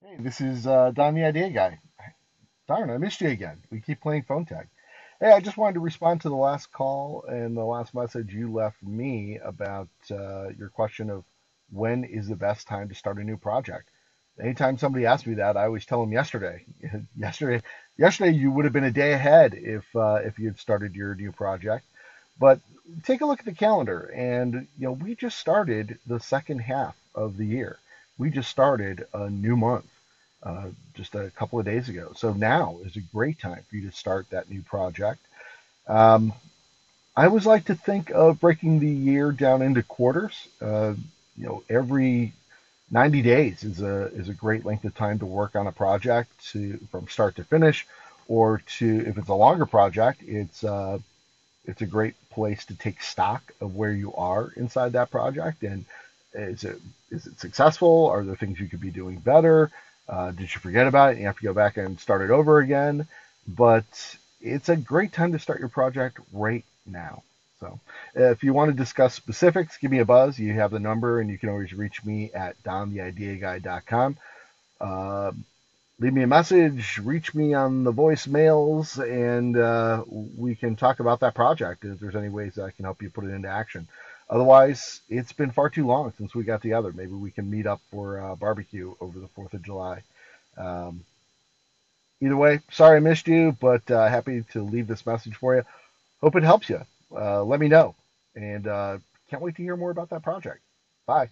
Hey, this is uh, Don the Idea Guy. Darn, I missed you again. We keep playing phone tag. Hey, I just wanted to respond to the last call and the last message you left me about uh, your question of when is the best time to start a new project. Anytime somebody asks me that, I always tell them yesterday. yesterday, yesterday you would have been a day ahead if uh, if you had started your new project. But take a look at the calendar, and you know we just started the second half of the year. We just started a new month uh, just a couple of days ago. So now is a great time for you to start that new project. Um, I always like to think of breaking the year down into quarters. Uh, you know, every 90 days is a is a great length of time to work on a project to from start to finish, or to if it's a longer project, it's uh, it's a great place to take stock of where you are inside that project and is it is it successful? Are there things you could be doing better? Uh, did you forget about it? You have to go back and start it over again. But it's a great time to start your project right now. So if you want to discuss specifics, give me a buzz. You have the number, and you can always reach me at dontheideaguy.com. Uh, leave me a message, reach me on the voicemails, and uh, we can talk about that project if there's any ways that I can help you put it into action. Otherwise, it's been far too long since we got together. Maybe we can meet up for uh, barbecue over the 4th of July. Um, either way, sorry I missed you, but uh, happy to leave this message for you. Hope it helps you. Uh, let me know. And uh, can't wait to hear more about that project. Bye.